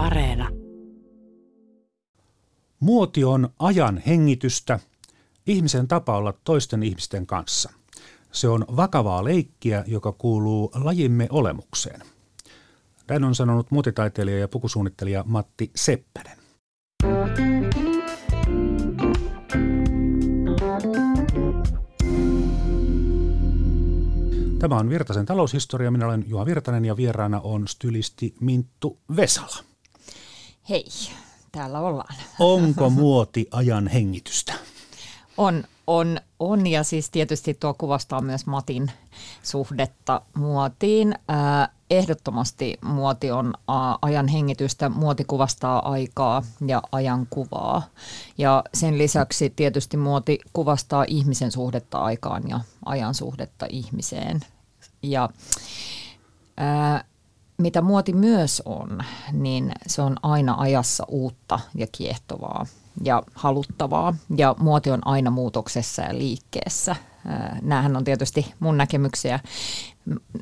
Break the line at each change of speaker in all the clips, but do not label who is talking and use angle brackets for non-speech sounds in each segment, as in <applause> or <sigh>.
Areena.
Muoti on ajan hengitystä, ihmisen tapa olla toisten ihmisten kanssa. Se on vakavaa leikkiä, joka kuuluu lajimme olemukseen. Näin on sanonut muotitaiteilija ja pukusuunnittelija Matti Seppänen. Tämä on Virtasen taloushistoria. Minä olen Juha Virtanen ja vieraana on stylisti Minttu Vesala.
Hei, täällä ollaan.
Onko muoti ajan hengitystä?
On, on, on ja siis tietysti tuo kuvastaa myös Matin suhdetta muotiin. Ää, ehdottomasti muoti on ää, ajan hengitystä, muoti kuvastaa aikaa ja ajan kuvaa. Ja sen lisäksi tietysti muoti kuvastaa ihmisen suhdetta aikaan ja ajan suhdetta ihmiseen. Ja ää, mitä muoti myös on, niin se on aina ajassa uutta ja kiehtovaa ja haluttavaa ja muoti on aina muutoksessa ja liikkeessä. Nämähän on tietysti mun näkemyksiä,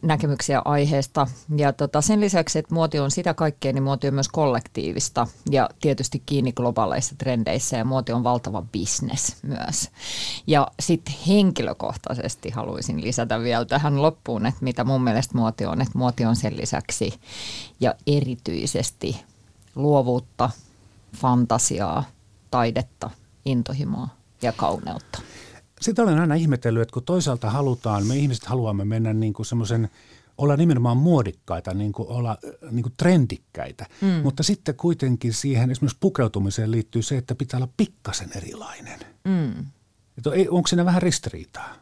näkemyksiä aiheesta. Ja tota, sen lisäksi, että muoti on sitä kaikkea, niin muoti on myös kollektiivista ja tietysti kiinni globaaleissa trendeissä ja muoti on valtava business myös. Ja sitten henkilökohtaisesti haluaisin lisätä vielä tähän loppuun, että mitä mun mielestä muoti on, että muoti on sen lisäksi ja erityisesti luovuutta, fantasiaa, taidetta, intohimoa ja kauneutta.
Sitä olen aina ihmetellyt, että kun toisaalta halutaan, me ihmiset haluamme mennä niin kuin semmoisen, olla nimenomaan muodikkaita, niin kuin olla niin kuin trendikkäitä, mm. mutta sitten kuitenkin siihen esimerkiksi pukeutumiseen liittyy se, että pitää olla pikkasen erilainen. Mm. Että onko siinä vähän ristiriitaa?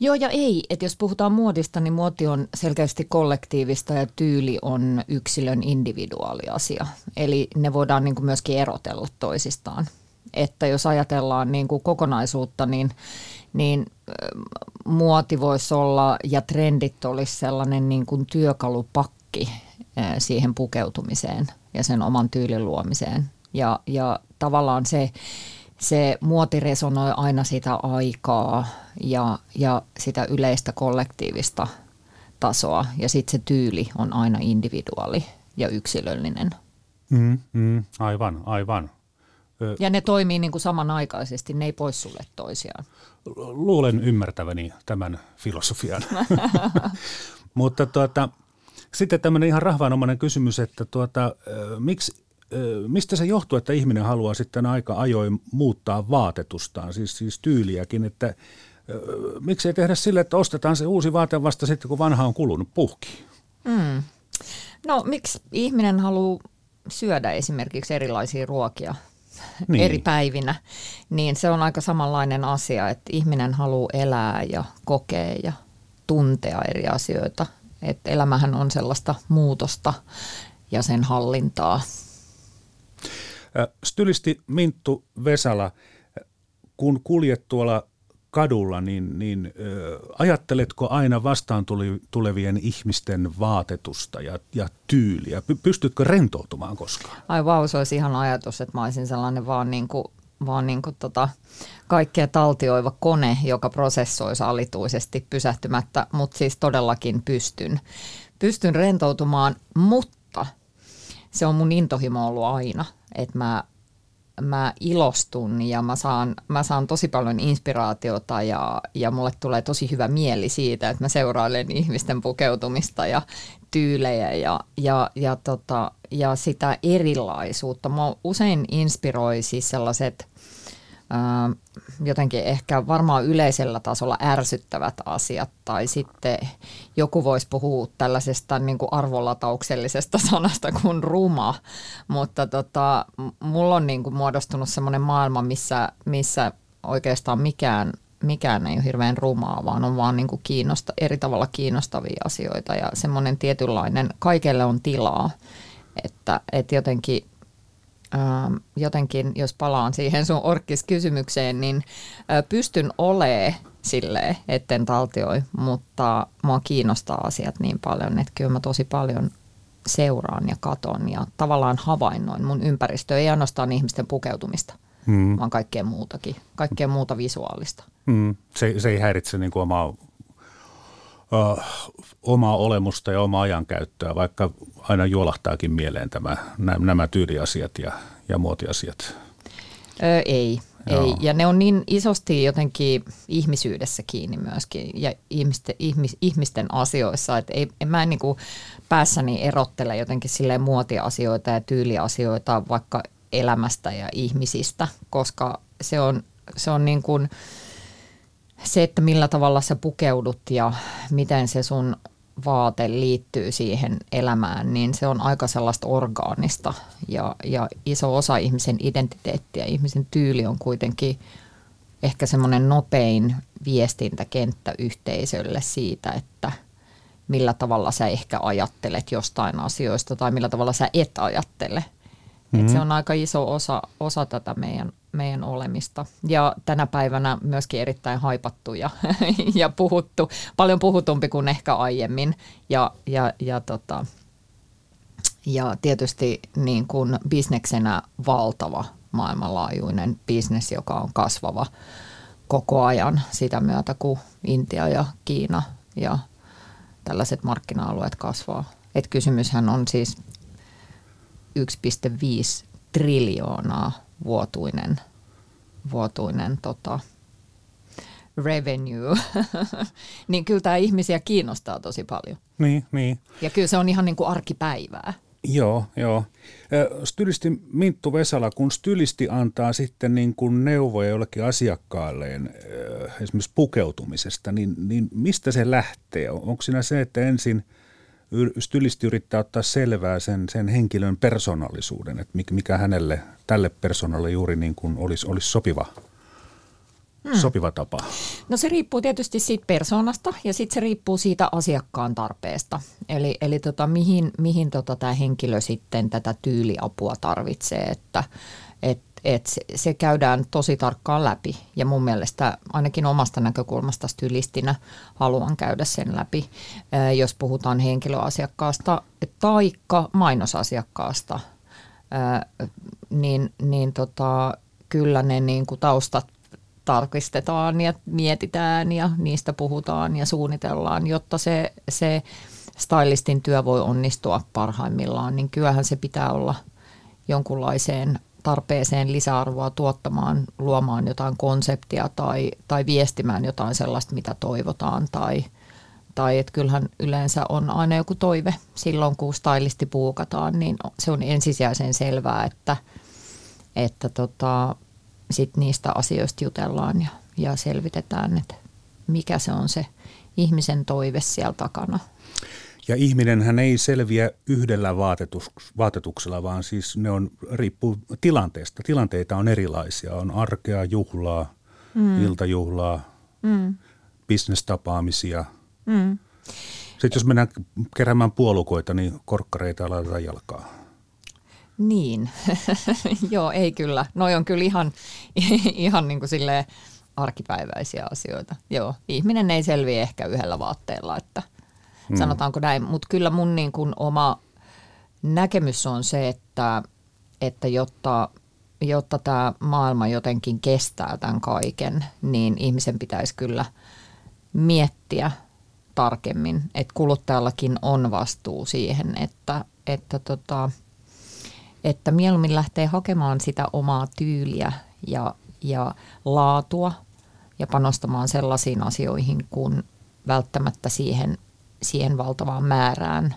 Joo ja ei, että jos puhutaan muodista, niin muoti on selkeästi kollektiivista ja tyyli on yksilön individuaaliasia. Eli ne voidaan niin kuin myöskin erotella toisistaan. Että jos ajatellaan niin kuin kokonaisuutta, niin, niin muoti voisi olla ja trendit olisi sellainen niin kuin työkalupakki siihen pukeutumiseen ja sen oman tyylin luomiseen. Ja, ja tavallaan se, se muoti resonoi aina sitä aikaa ja, ja sitä yleistä kollektiivista tasoa ja sitten se tyyli on aina individuaali ja yksilöllinen.
Mm, mm, aivan, aivan.
Ja ne toimii niin kuin samanaikaisesti, ne ei pois sulle toisiaan.
Luulen ymmärtäväni tämän filosofian. <laughs> Mutta tuota, sitten tämmöinen ihan rahvaanomainen kysymys, että tuota, miksi mistä se johtuu, että ihminen haluaa sitten aika ajoin muuttaa vaatetustaan, siis, siis tyyliäkin, että miksi ei tehdä sille, että ostetaan se uusi vaate vasta sitten, kun vanha on kulunut puhki? Mm.
No miksi ihminen haluaa syödä esimerkiksi erilaisia ruokia niin. eri päivinä, niin se on aika samanlainen asia, että ihminen haluaa elää ja kokea ja tuntea eri asioita. Että elämähän on sellaista muutosta ja sen hallintaa.
Stylisti Minttu Vesala, kun kuljet tuolla kadulla, niin, niin ö, ajatteletko aina vastaan tuli, tulevien ihmisten vaatetusta ja, ja tyyliä? Pystytkö rentoutumaan koskaan?
Ai vau, se olisi ihan ajatus, että mä olisin sellainen vaan niin kuin, vaan niin kuin tota, kaikkea taltioiva kone, joka prosessoi alituisesti pysähtymättä, mutta siis todellakin pystyn. Pystyn rentoutumaan, mutta se on mun intohimo ollut aina, että mä mä ilostun ja mä saan, mä saan tosi paljon inspiraatiota ja, ja mulle tulee tosi hyvä mieli siitä, että mä seurailen ihmisten pukeutumista ja tyylejä ja, ja, ja, tota, ja sitä erilaisuutta. Mä usein inspiroi siis sellaiset jotenkin ehkä varmaan yleisellä tasolla ärsyttävät asiat tai sitten joku voisi puhua tällaisesta niin kuin arvolatauksellisesta <laughs> sanasta kuin ruma, mutta tota, mulla on niin kuin muodostunut semmoinen maailma, missä, missä oikeastaan mikään, mikään ei ole hirveän rumaa, vaan on vaan niin kuin kiinnosta, eri tavalla kiinnostavia asioita. Ja semmoinen tietynlainen, kaikelle on tilaa, että, että jotenkin Ähm, jotenkin, jos palaan siihen sun orkkiskysymykseen, niin pystyn olemaan silleen, etten taltioi, mutta mua kiinnostaa asiat niin paljon, että kyllä mä tosi paljon seuraan ja katon ja tavallaan havainnoin mun ympäristöä, ei ainoastaan ihmisten pukeutumista, mm. vaan kaikkea muutakin, kaikkea muuta visuaalista.
Mm. Se, se ei häiritse niin kuin omaa, omaa olemusta ja omaa ajankäyttöä, vaikka aina juolahtaakin mieleen tämä, nämä tyyliasiat ja, ja muotiasiat?
Öö, ei, ei. Ja ne on niin isosti jotenkin ihmisyydessä kiinni myöskin ja ihmisten, ihmis, ihmisten asioissa, että ei, en mä en niin kuin päässäni erottele jotenkin silleen muotiasioita ja tyyliasioita vaikka elämästä ja ihmisistä, koska se on, se on niin kuin se, että millä tavalla sä pukeudut ja miten se sun vaate liittyy siihen elämään, niin se on aika sellaista orgaanista ja, ja iso osa ihmisen identiteettiä, ihmisen tyyli on kuitenkin ehkä semmoinen nopein viestintäkenttä yhteisölle siitä, että millä tavalla sä ehkä ajattelet jostain asioista tai millä tavalla sä et ajattele. Mm-hmm. Et se on aika iso osa, osa tätä meidän, meidän olemista. Ja tänä päivänä myöskin erittäin haipattu ja, <laughs> ja puhuttu, paljon puhutumpi kuin ehkä aiemmin. Ja, ja, ja, tota, ja tietysti niin kuin bisneksenä valtava maailmanlaajuinen bisnes, joka on kasvava koko ajan sitä myötä, kun Intia ja Kiina ja tällaiset markkina-alueet kasvaa. Et kysymyshän on siis 1,5 triljoonaa vuotuinen, vuotuinen tota, revenue, <laughs> niin kyllä tämä ihmisiä kiinnostaa tosi paljon.
Niin, niin.
Ja kyllä se on ihan niin kuin arkipäivää.
Joo, joo. Stylisti Minttu Vesala, kun stylisti antaa sitten niin kuin neuvoja jollekin asiakkaalleen esimerkiksi pukeutumisesta, niin, niin mistä se lähtee? Onko siinä se, että ensin – stylisti yrittää ottaa selvää sen, sen henkilön persoonallisuuden, että mikä hänelle, tälle persoonalle juuri niin kuin olisi, olisi sopiva, hmm. sopiva tapa?
No se riippuu tietysti siitä persoonasta ja sitten se riippuu siitä asiakkaan tarpeesta. Eli, eli tota, mihin, mihin tota tämä henkilö sitten tätä tyyliapua tarvitsee, että et, et se, se käydään tosi tarkkaan läpi. Ja mun mielestä ainakin omasta näkökulmasta stylistinä haluan käydä sen läpi, jos puhutaan henkilöasiakkaasta taikka mainosasiakkaasta, niin, niin tota, kyllä ne niin kuin taustat tarkistetaan ja mietitään ja niistä puhutaan ja suunnitellaan, jotta se, se stylistin työ voi onnistua parhaimmillaan, niin kyllähän se pitää olla jonkunlaiseen tarpeeseen lisäarvoa tuottamaan, luomaan jotain konseptia tai, tai viestimään jotain sellaista, mitä toivotaan. Tai, tai että kyllähän yleensä on aina joku toive silloin, kun stylisti puukataan, niin se on ensisijaisen selvää, että, että tota, sit niistä asioista jutellaan ja, ja selvitetään, että mikä se on se ihmisen toive siellä takana –
ja ihminen hän ei selviä yhdellä vaatetuksella, vaan siis ne on, riippuu tilanteesta. Tilanteita on erilaisia. On arkea, juhlaa, mm. iltajuhlaa, mm. bisnestapaamisia. Mm. Sitten jos mennään keräämään puolukoita, niin korkkareita laitetaan jalkaa.
Niin, <laughs> joo, ei kyllä. Noi on kyllä ihan, <laughs> ihan niin kuin arkipäiväisiä asioita. Joo, ihminen ei selviä ehkä yhdellä vaatteella, että – mm. sanotaanko näin. Mutta kyllä mun niin kuin oma näkemys on se, että, että jotta, jotta tämä maailma jotenkin kestää tämän kaiken, niin ihmisen pitäisi kyllä miettiä tarkemmin, että kuluttajallakin on vastuu siihen, että, että, tota, että mieluummin lähtee hakemaan sitä omaa tyyliä ja, ja laatua ja panostamaan sellaisiin asioihin, kun välttämättä siihen siihen valtavaan määrään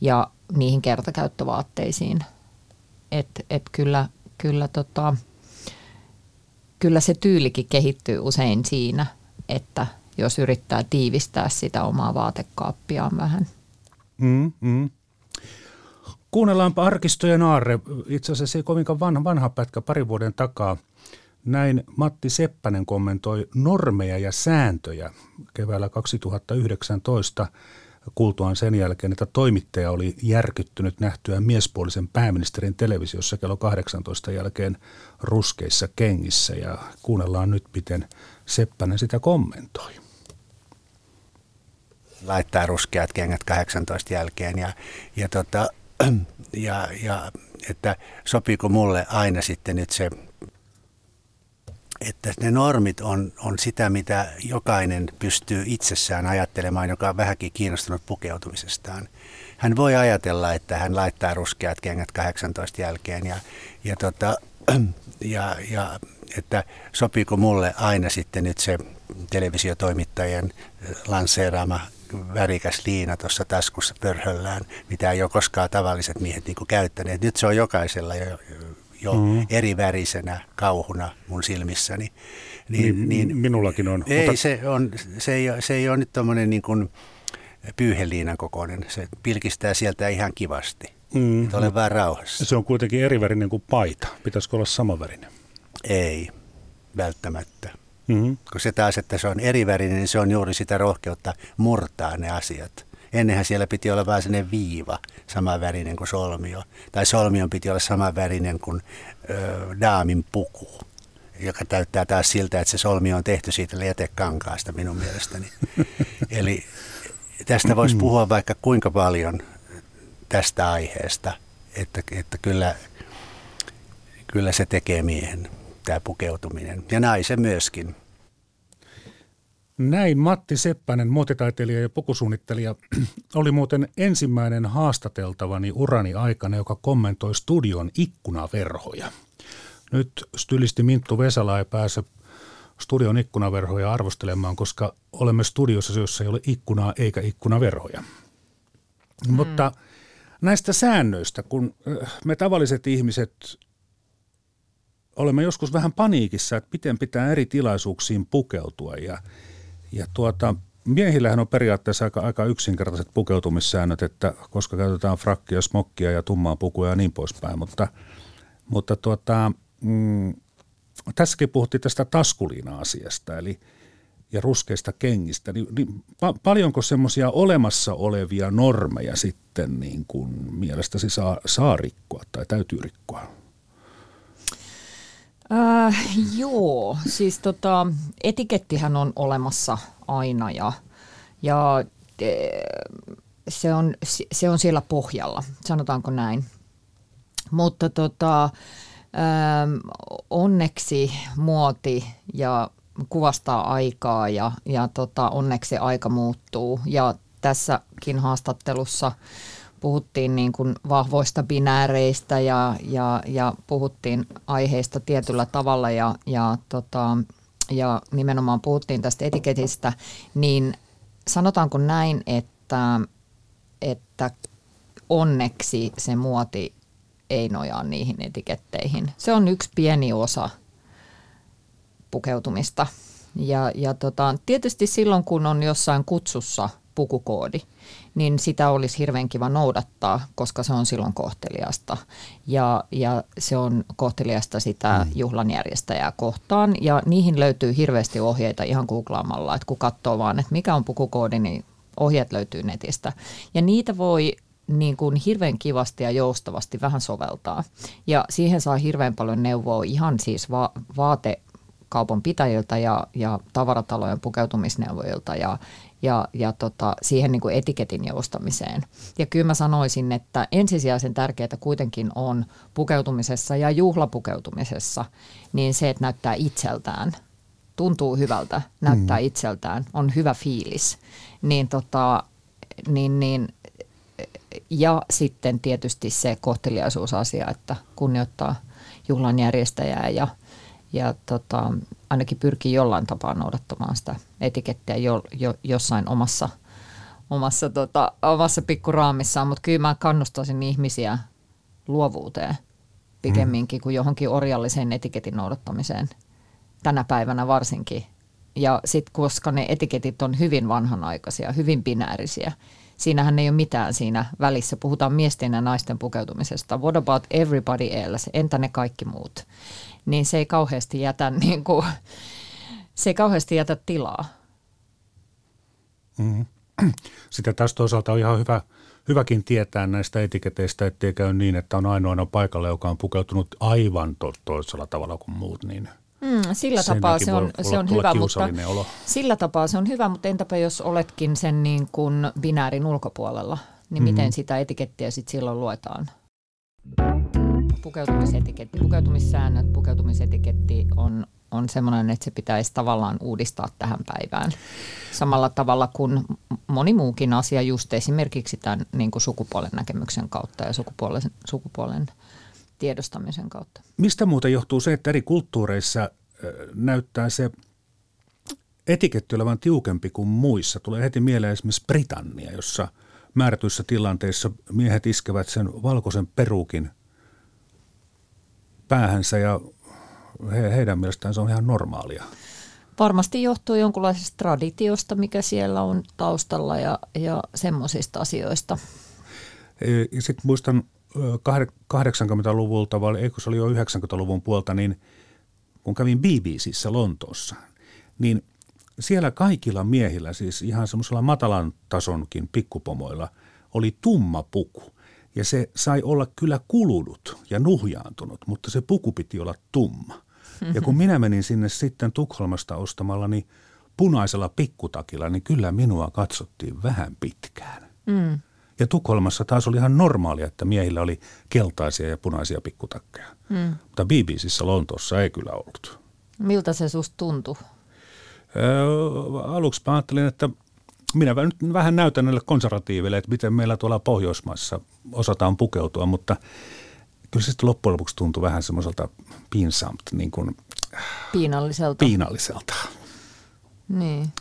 ja niihin kertakäyttövaatteisiin. Että et kyllä, kyllä, tota, kyllä se tyylikin kehittyy usein siinä, että jos yrittää tiivistää sitä omaa vaatekaappiaan vähän.
Mm, mm. Kuunnellaanpa arkistojen aarre. Itse asiassa ei kovinkaan vanha, vanha pätkä pari vuoden takaa. Näin Matti Seppänen kommentoi normeja ja sääntöjä keväällä 2019 kuultuaan sen jälkeen, että toimittaja oli järkyttynyt nähtyä miespuolisen pääministerin televisiossa kello 18 jälkeen ruskeissa kengissä ja kuunnellaan nyt, miten Seppänen sitä kommentoi.
Laittaa ruskeat kengät 18 jälkeen ja, ja, tota, <clears throat> ja, ja että sopiiko mulle aina sitten nyt se että ne normit on, on sitä, mitä jokainen pystyy itsessään ajattelemaan, joka on vähänkin kiinnostunut pukeutumisestaan. hän voi ajatella, että hän laittaa ruskeat kengät 18 jälkeen ja, ja, tota, <clears throat> ja, ja että sopiiko mulle aina sitten nyt se televisiotoimittajien lanseeraama värikäs liina tuossa taskussa pörhöllään, mitä ei ole koskaan tavalliset miehet niin käyttäneet. Nyt se on jokaisella jo, jo mm-hmm. eri värisenä kauhuna mun silmissäni.
Niin, niin, niin, minullakin on.
Ei, mutta... se, on, se, ei, se ei ole nyt tuommoinen niin kuin pyyheliinan kokoinen. Se pilkistää sieltä ihan kivasti. Mm, että ole vaan rauhassa.
Se on kuitenkin eri värinen kuin paita. Pitäisikö olla samanvärinen?
Ei, välttämättä. Mm-hmm. Kun se taas, että se on eri värinen, niin se on juuri sitä rohkeutta murtaa ne asiat. Ennenhän siellä piti olla vain sellainen viiva, sama värinen kuin solmio. Tai solmion piti olla sama värinen kuin ö, daamin puku, joka täyttää taas siltä, että se solmio on tehty siitä lietekankaasta minun mielestäni. <laughs> Eli tästä voisi mm. puhua vaikka kuinka paljon tästä aiheesta, että, että kyllä, kyllä se tekee miehen tämä pukeutuminen ja naisen myöskin.
Näin Matti Seppänen, muotitaiteilija ja pukusuunnittelija, <clears throat> oli muuten ensimmäinen haastateltavani urani aikana, joka kommentoi studion ikkunaverhoja. Nyt stylisti Minttu Vesala ei pääse studion ikkunaverhoja arvostelemaan, koska olemme studiossa, jossa ei ole ikkunaa eikä ikkunaverhoja. Mm. Mutta näistä säännöistä, kun me tavalliset ihmiset olemme joskus vähän paniikissa, että miten pitää eri tilaisuuksiin pukeutua ja, ja tuota, miehillähän on periaatteessa aika, aika yksinkertaiset pukeutumissäännöt, että koska käytetään frakkia, smokkia ja tummaa pukua ja niin poispäin, mutta, mutta tuota, mm, tässäkin puhuttiin tästä taskuliina-asiasta, eli ja ruskeista kengistä, niin, niin pa- paljonko semmoisia olemassa olevia normeja sitten niin kuin mielestäsi saa, saa rikkoa tai täytyy rikkoa?
Äh, joo, siis tota, etikettihän on olemassa aina ja, ja se, on, se on siellä pohjalla, sanotaanko näin. Mutta tota, ähm, onneksi muoti ja kuvastaa aikaa ja, ja tota, onneksi aika muuttuu. Ja tässäkin haastattelussa puhuttiin niin kuin vahvoista binääreistä ja, ja, ja puhuttiin aiheista tietyllä tavalla ja, ja, tota, ja nimenomaan puhuttiin tästä etiketistä, niin sanotaanko näin, että, että onneksi se muoti ei nojaa niihin etiketteihin. Se on yksi pieni osa pukeutumista. Ja, ja tota, tietysti silloin, kun on jossain kutsussa pukukoodi, niin sitä olisi hirveän kiva noudattaa, koska se on silloin kohteliasta. Ja, ja se on kohteliasta sitä mm. juhlan järjestäjää kohtaan. Ja niihin löytyy hirveästi ohjeita ihan googlaamalla, että kun katsoo vaan, että mikä on pukukoodi, niin ohjeet löytyy netistä. Ja niitä voi niin kuin hirveän kivasti ja joustavasti vähän soveltaa. Ja siihen saa hirveän paljon neuvoa ihan siis va- vaate kaupan pitäjiltä ja, ja tavaratalojen pukeutumisneuvojilta ja, ja, ja tota, siihen niin kuin etiketin joustamiseen. Ja kyllä mä sanoisin, että ensisijaisen tärkeää kuitenkin on pukeutumisessa ja juhlapukeutumisessa, niin se, että näyttää itseltään, tuntuu hyvältä, näyttää mm. itseltään, on hyvä fiilis. Niin, tota, niin, niin, ja sitten tietysti se kohteliaisuusasia, että kunnioittaa juhlan järjestäjää ja – ja tota, ainakin pyrkii jollain tapaa noudattamaan sitä etikettiä jo, jo, jossain omassa, omassa, tota, omassa pikkuraamissaan, mutta kyllä mä kannustaisin ihmisiä luovuuteen pikemminkin kuin johonkin orjalliseen etiketin noudattamiseen tänä päivänä varsinkin. Ja sitten koska ne etiketit on hyvin vanhanaikaisia, hyvin binäärisiä, siinähän ei ole mitään siinä välissä. Puhutaan miesten ja naisten pukeutumisesta. What about everybody else? Entä ne kaikki muut? niin se ei kauheasti jätä, <laughs> niin kuin, se ei kauheasti jätä tilaa.
Mm. <clears throat> Sitä tästä toisaalta on ihan hyvä, hyväkin tietää näistä etiketeistä, ettei käy niin, että on ainoana paikalla, joka on pukeutunut aivan to- toisella tavalla kuin muut, niin
Mm, sillä tapaa se on, se on hyvä, mutta olo. sillä tapaa se on hyvä, mutta entäpä jos oletkin sen niin kuin binäärin ulkopuolella, niin mm-hmm. miten sitä etikettiä sitten silloin luetaan? pukeutumisetiketti, pukeutumissäännöt, pukeutumisetiketti on on semmoinen, että se pitäisi tavallaan uudistaa tähän päivään. Samalla tavalla kuin moni muukin asia, just esimerkiksi tämän niin kuin sukupuolen näkemyksen kautta ja sukupuolen, sukupuolen tiedostamisen kautta.
Mistä muuten johtuu se, että eri kulttuureissa näyttää se etiketti olevan tiukempi kuin muissa? Tulee heti mieleen esimerkiksi Britannia, jossa määrätyissä tilanteissa miehet iskevät sen valkoisen perukin päähänsä ja he, heidän mielestään se on ihan normaalia.
Varmasti johtuu jonkinlaisesta traditiosta, mikä siellä on taustalla ja, ja semmoisista asioista.
Sitten muistan 80-luvulta, vai eikö se oli jo 90-luvun puolta, niin kun kävin BBCissä Lontoossa, niin siellä kaikilla miehillä, siis ihan semmoisella matalan tasonkin pikkupomoilla, oli tumma puku. Ja se sai olla kyllä kulunut ja nuhjaantunut, mutta se puku piti olla tumma. Ja kun minä menin sinne sitten Tukholmasta ostamalla, niin punaisella pikkutakilla, niin kyllä minua katsottiin vähän pitkään. Mm. Ja Tukholmassa taas oli ihan normaalia, että miehillä oli keltaisia ja punaisia pikkutakkeja. Mm. Mutta BBCissä Lontoossa ei kyllä ollut.
Miltä se susta tuntui?
Öö, aluksi mä ajattelin, että minä nyt vähän näytän näille konservatiiville, että miten meillä tuolla Pohjoismaissa osataan pukeutua, mutta kyllä se sitten loppujen lopuksi tuntui vähän semmoiselta pinsamt, niin kuin,
piinalliselta.
piinalliselta.
Niin.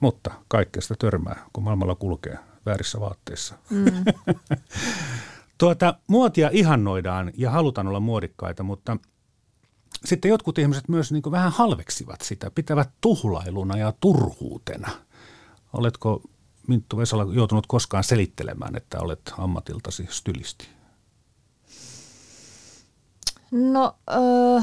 Mutta kaikkea sitä törmää, kun maailmalla kulkee väärissä vaatteissa. Mm. <laughs> tuota, muotia ihannoidaan ja halutaan olla muodikkaita, mutta sitten jotkut ihmiset myös niin vähän halveksivat sitä, pitävät tuhlailuna ja turhuutena. Oletko Minttu Vesala joutunut koskaan selittelemään, että olet ammatiltasi stylisti?
No, öö,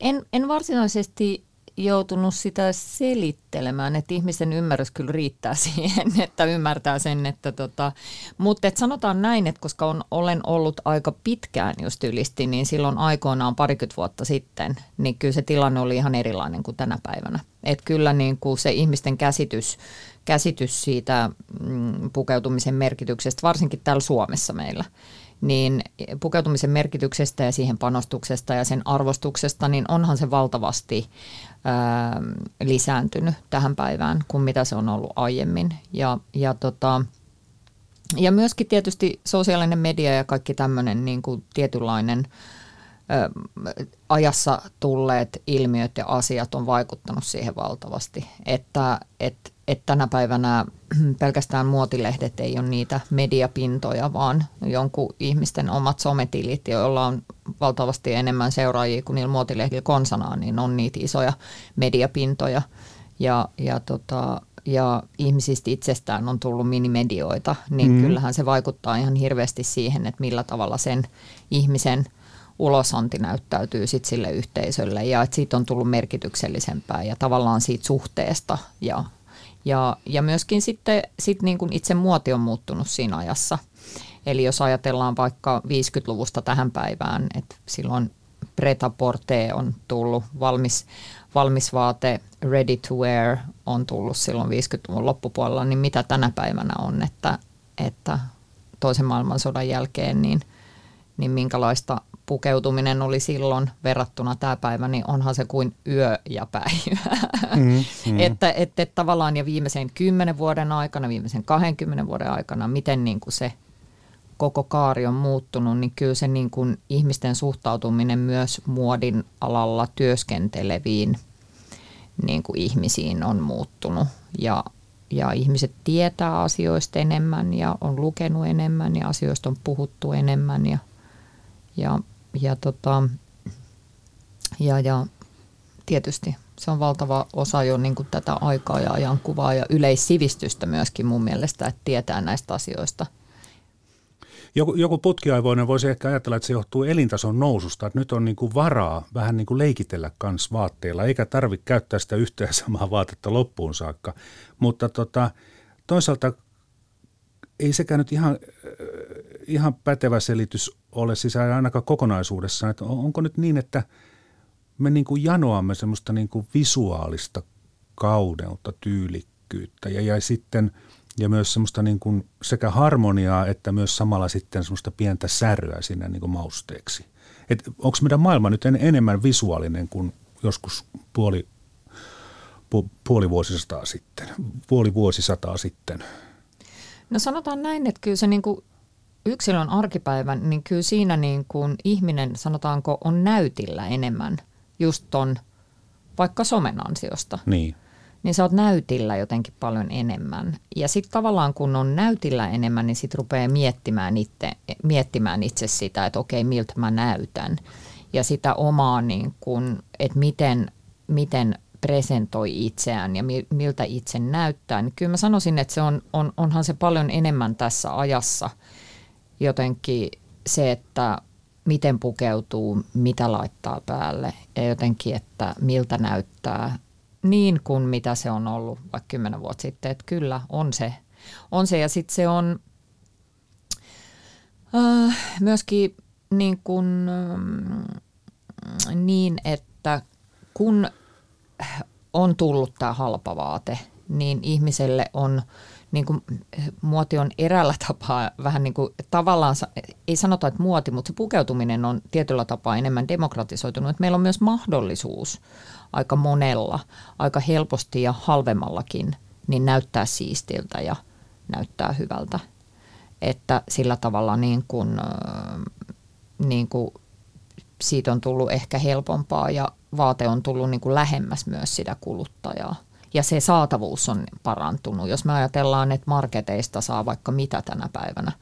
en, en varsinaisesti joutunut sitä selittelemään, että ihmisen ymmärrys kyllä riittää <laughs> siihen, että ymmärtää sen, että tota, mutta et sanotaan näin, että koska on, olen ollut aika pitkään just ylisti, niin silloin aikoinaan parikymmentä vuotta sitten, niin kyllä se tilanne oli ihan erilainen kuin tänä päivänä. Että kyllä niin kuin se ihmisten käsitys, käsitys siitä mm, pukeutumisen merkityksestä, varsinkin täällä Suomessa meillä, niin pukeutumisen merkityksestä ja siihen panostuksesta ja sen arvostuksesta, niin onhan se valtavasti ää, lisääntynyt tähän päivään kuin mitä se on ollut aiemmin. Ja, ja, tota, ja myöskin tietysti sosiaalinen media ja kaikki tämmöinen niin kuin tietynlainen ää, ajassa tulleet ilmiöt ja asiat on vaikuttanut siihen valtavasti, että, että että tänä päivänä <clears throat> pelkästään muotilehdet ei ole niitä mediapintoja, vaan jonkun ihmisten omat sometilit, joilla on valtavasti enemmän seuraajia kuin niillä muotilehdillä konsanaan, niin on niitä isoja mediapintoja. Ja, ja, tota, ja ihmisistä itsestään on tullut minimedioita, niin mm. kyllähän se vaikuttaa ihan hirveästi siihen, että millä tavalla sen ihmisen ulosanti näyttäytyy sit sille yhteisölle ja että siitä on tullut merkityksellisempää ja tavallaan siitä suhteesta ja ja, ja myöskin sitten sit niin kuin itse muoti on muuttunut siinä ajassa. Eli jos ajatellaan vaikka 50-luvusta tähän päivään, että silloin preta porte on tullut, valmis, valmis vaate, ready to wear on tullut silloin 50-luvun loppupuolella, niin mitä tänä päivänä on, että, että toisen maailmansodan jälkeen, niin, niin minkälaista pukeutuminen oli silloin verrattuna tämä päivä, niin onhan se kuin yö ja päivä. Mm, <laughs> mm. että, että, tavallaan ja viimeisen kymmenen vuoden aikana, viimeisen 20 vuoden aikana, miten niin kuin se koko kaari on muuttunut, niin kyllä se niin kuin ihmisten suhtautuminen myös muodin alalla työskenteleviin niin kuin ihmisiin on muuttunut. Ja, ja ihmiset tietää asioista enemmän ja on lukenut enemmän ja asioista on puhuttu enemmän ja, ja ja, tota, ja, ja tietysti se on valtava osa jo niin kuin tätä aikaa ja ajankuvaa ja yleissivistystä myöskin mun mielestä, että tietää näistä asioista.
Joku, joku putkiaivoinen voisi ehkä ajatella, että se johtuu elintason noususta, että nyt on niin kuin varaa vähän niin kuin leikitellä kans vaatteilla, eikä tarvitse käyttää sitä yhtä samaa vaatetta loppuun saakka. Mutta tota, toisaalta ei sekään nyt ihan, ihan pätevä selitys ole, siis ainakaan kokonaisuudessaan. Että onko nyt niin, että me niin kuin janoamme semmoista niin kuin visuaalista kauneutta, tyylikkyyttä ja, ja sitten ja myös semmoista niin kuin sekä harmoniaa että myös samalla sitten semmoista pientä säröä sinne niin kuin mausteeksi. Onko meidän maailma nyt en, enemmän visuaalinen kuin joskus puoli, pu, puoli vuosisataa sitten, puoli vuosisataa sitten?
No sanotaan näin, että kyllä se niin kuin yksilön arkipäivän, niin kyllä siinä niin kuin ihminen, sanotaanko, on näytillä enemmän just ton vaikka somen ansiosta.
Niin.
Niin sä oot näytillä jotenkin paljon enemmän. Ja sitten tavallaan kun on näytillä enemmän, niin sitten rupeaa miettimään itse, miettimään itse sitä, että okei, miltä mä näytän. Ja sitä omaa, niin että miten, miten presentoi itseään ja miltä itse näyttää. Niin kyllä mä sanoisin, että se on, on, onhan se paljon enemmän tässä ajassa – jotenkin se, että miten pukeutuu, mitä laittaa päälle ja jotenkin, että miltä näyttää niin kuin mitä se on ollut vaikka kymmenen vuotta sitten. Että kyllä on se. On se ja sitten se on äh, myöskin niin, kuin, äh, niin, että kun on tullut tämä halpa vaate, niin ihmiselle on niin kuin, muoti on eräällä tapaa vähän niin kuin tavallaan, ei sanota, että muoti, mutta se pukeutuminen on tietyllä tapaa enemmän demokratisoitunut. Että meillä on myös mahdollisuus aika monella, aika helposti ja halvemmallakin, niin näyttää siistiltä ja näyttää hyvältä. Että sillä tavalla niin kuin, niin kuin siitä on tullut ehkä helpompaa ja vaate on tullut niin kuin lähemmäs myös sitä kuluttajaa ja se saatavuus on parantunut. Jos me ajatellaan, että marketeista saa vaikka mitä tänä päivänä,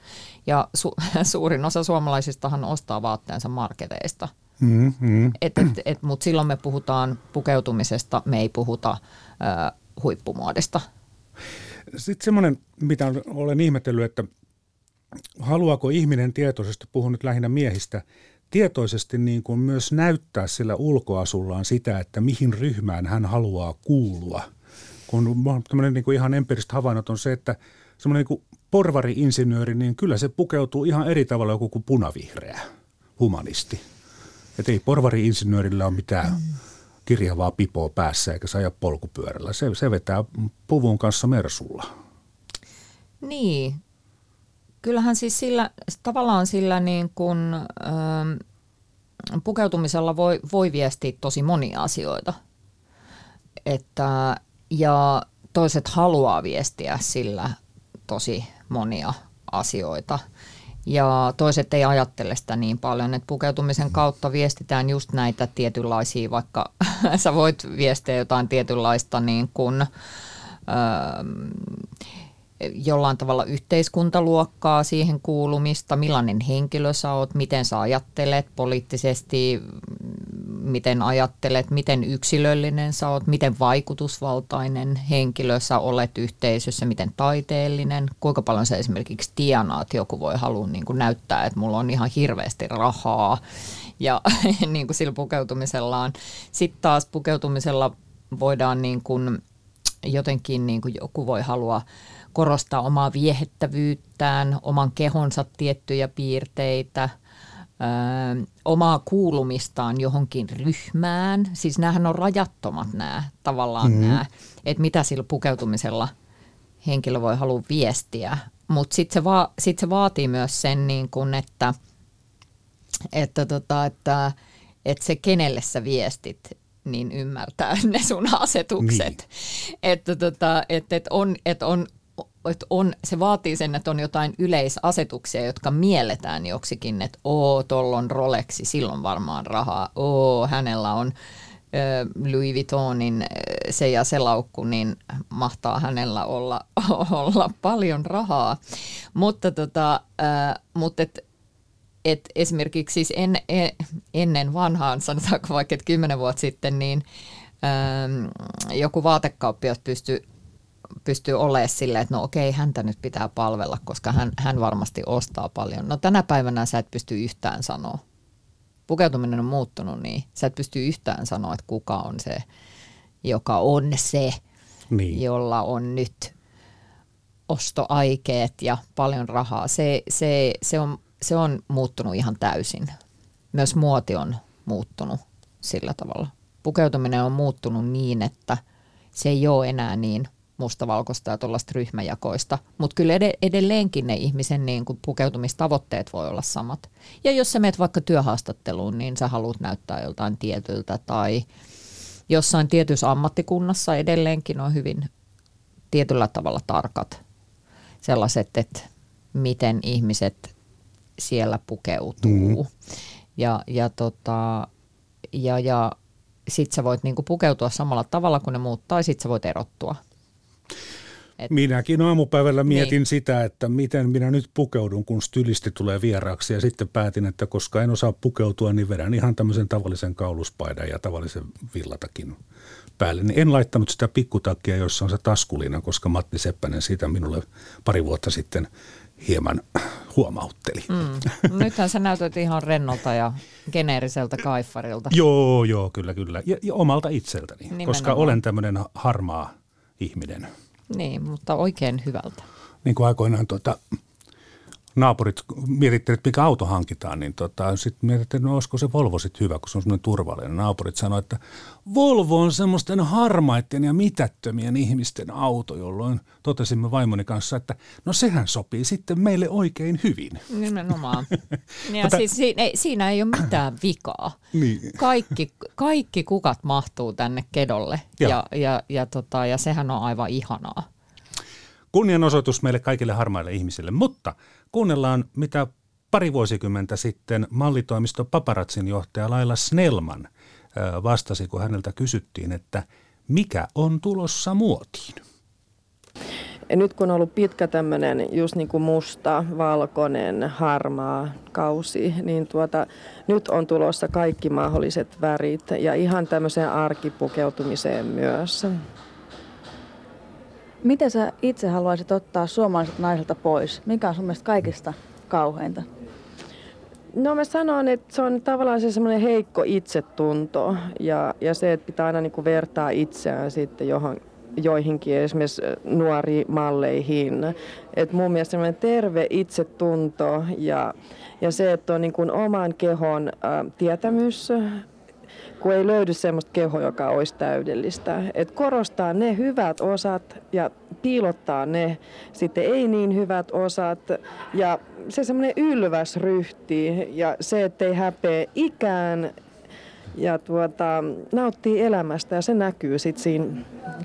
ja su- <laughs> suurin osa suomalaisistahan ostaa vaatteensa marketeista. Mm-hmm. Et, et, et, Mutta silloin me puhutaan pukeutumisesta, me ei puhuta äh, huippumuodista.
Sitten semmoinen, mitä olen ihmetellyt, että haluaako ihminen tietoisesti, puhun nyt lähinnä miehistä, tietoisesti niin kuin myös näyttää sillä ulkoasullaan sitä, että mihin ryhmään hän haluaa kuulua – kun tämmöinen niin kuin ihan empiiriset havainnot on se, että semmoinen niin porvari-insinööri, niin kyllä se pukeutuu ihan eri tavalla joku kuin punavihreä humanisti. Että ei porvari-insinöörillä ole mitään kirjavaa pipoa päässä eikä saa polkupyörällä. Se, se vetää puvun kanssa mersulla.
Niin. Kyllähän siis sillä, tavallaan sillä niin kuin, ähm, pukeutumisella voi, voi viestiä tosi monia asioita. Että ja toiset haluaa viestiä sillä tosi monia asioita. Ja toiset ei ajattele sitä niin paljon, että pukeutumisen kautta viestitään just näitä tietynlaisia, vaikka <laughs> sä voit viestiä jotain tietynlaista niin kuin, öö, jollain tavalla yhteiskuntaluokkaa, siihen kuulumista, millainen henkilö sä oot, miten sä ajattelet poliittisesti, miten ajattelet, miten yksilöllinen sä oot, miten vaikutusvaltainen henkilö sä olet yhteisössä, miten taiteellinen, kuinka paljon sä esimerkiksi tienaat, joku voi halua niin kuin näyttää, että mulla on ihan hirveästi rahaa. Ja <laughs> niin kuin sillä pukeutumisellaan. Sitten taas pukeutumisella voidaan niin kuin jotenkin niin kuin joku voi halua korostaa omaa viehettävyyttään, oman kehonsa tiettyjä piirteitä, ö, omaa kuulumistaan johonkin ryhmään. Siis näähän on rajattomat nämä tavallaan mm-hmm. nämä, että mitä sillä pukeutumisella henkilö voi halua viestiä. Mutta sitten se, va- sit se vaatii myös sen, niin kun, että, että, tota, että, että se kenelle sä viestit, niin ymmärtää <laughs> ne sun asetukset. Niin. Että, tota, että, että on, että on että on, se vaatii sen, että on jotain yleisasetuksia, jotka mielletään joksikin, että oo, tuolla on Rolexi, silloin varmaan rahaa, oo, hänellä on Louis Vuittonin se ja se laukku, niin mahtaa hänellä olla, <laughs> olla paljon rahaa. Mutta, tota, mutta et, et esimerkiksi siis en, en, ennen vanhaan, sanotaanko vaikka että kymmenen vuotta sitten, niin ähm, joku vaatekauppias pystyi pystyy olemaan silleen, että no okei, häntä nyt pitää palvella, koska hän, hän varmasti ostaa paljon. No tänä päivänä sä et pysty yhtään sanoa. Pukeutuminen on muuttunut niin. Sä et pysty yhtään sanoa, että kuka on se, joka on se, niin. jolla on nyt ostoaikeet ja paljon rahaa. Se, se, se, on, se on muuttunut ihan täysin. Myös muoti on muuttunut sillä tavalla. Pukeutuminen on muuttunut niin, että se ei ole enää niin – mustavalkoista ja tuollaista ryhmäjakoista, mutta kyllä ed- edelleenkin ne ihmisen niin kuin pukeutumistavoitteet voi olla samat. Ja jos sä menet vaikka työhaastatteluun, niin sä haluat näyttää joltain tietyltä tai jossain tietyssä ammattikunnassa edelleenkin on hyvin tietyllä tavalla tarkat sellaiset, että miten ihmiset siellä pukeutuu. Mm. Ja, ja, tota, ja, ja sit sä voit niinku pukeutua samalla tavalla kuin ne muut, tai sit sä voit erottua.
Et, Minäkin aamupäivällä mietin niin. sitä, että miten minä nyt pukeudun, kun stylisti tulee vieraaksi. Ja sitten päätin, että koska en osaa pukeutua, niin vedän ihan tämmöisen tavallisen kauluspaidan ja tavallisen villatakin päälle. Niin en laittanut sitä pikkutakkia, jossa on se taskulina, koska Matti Seppänen siitä minulle pari vuotta sitten hieman huomautteli.
Mm. Nythän sä näytät ihan rennolta ja geneeriseltä kaiffarilta.
joo, joo, kyllä, kyllä. Ja, ja omalta itseltäni, Nimenomaan. koska olen tämmöinen harmaa ihminen.
Niin, mutta oikein hyvältä.
Niin kuin aikoinaan tuota, naapurit mietittiin, että mikä auto hankitaan, niin tota, sitten mietittiin, että no olisiko se Volvo sitten hyvä, kun se on semmoinen turvallinen. Naapurit sanoivat, että Volvo on semmoisten harmaiden ja mitättömien ihmisten auto, jolloin totesimme vaimoni kanssa, että no sehän sopii sitten meille oikein hyvin.
Nimenomaan. <laughs> Ja Mutta, siis siinä ei, siinä ei ole mitään vikaa. Niin. Kaikki, kaikki kukat mahtuu tänne kedolle ja, ja, ja, ja, tota, ja sehän on aivan ihanaa.
Kunnianosoitus meille kaikille harmaille ihmisille, mutta – Kuunnellaan, mitä pari vuosikymmentä sitten mallitoimisto Paparatsin johtaja Laila Snellman vastasi, kun häneltä kysyttiin, että mikä on tulossa muotiin?
Ja nyt kun on ollut pitkä tämmöinen just niin kuin musta, valkoinen, harmaa kausi, niin tuota, nyt on tulossa kaikki mahdolliset värit ja ihan tämmöiseen arkipukeutumiseen myös.
Miten sä itse haluaisit ottaa suomalaiset naiselta pois? Mikä on sun mielestä kaikista kauheinta?
No mä sanon, että se on tavallaan se semmoinen heikko itsetunto ja, ja se, että pitää aina niin kuin vertaa itseään sitten johon, joihinkin esimerkiksi nuoriin malleihin. Et mun mielestä semmoinen terve itsetunto ja, ja se, että on niin kuin oman kehon ä, tietämys, kun ei löydy semmoista kehoa, joka olisi täydellistä. Et korostaa ne hyvät osat ja piilottaa ne sitten ei niin hyvät osat. Ja se semmoinen ylväs ryhti ja se, ettei häpeä ikään ja tuota, nauttii elämästä ja se näkyy sitten siinä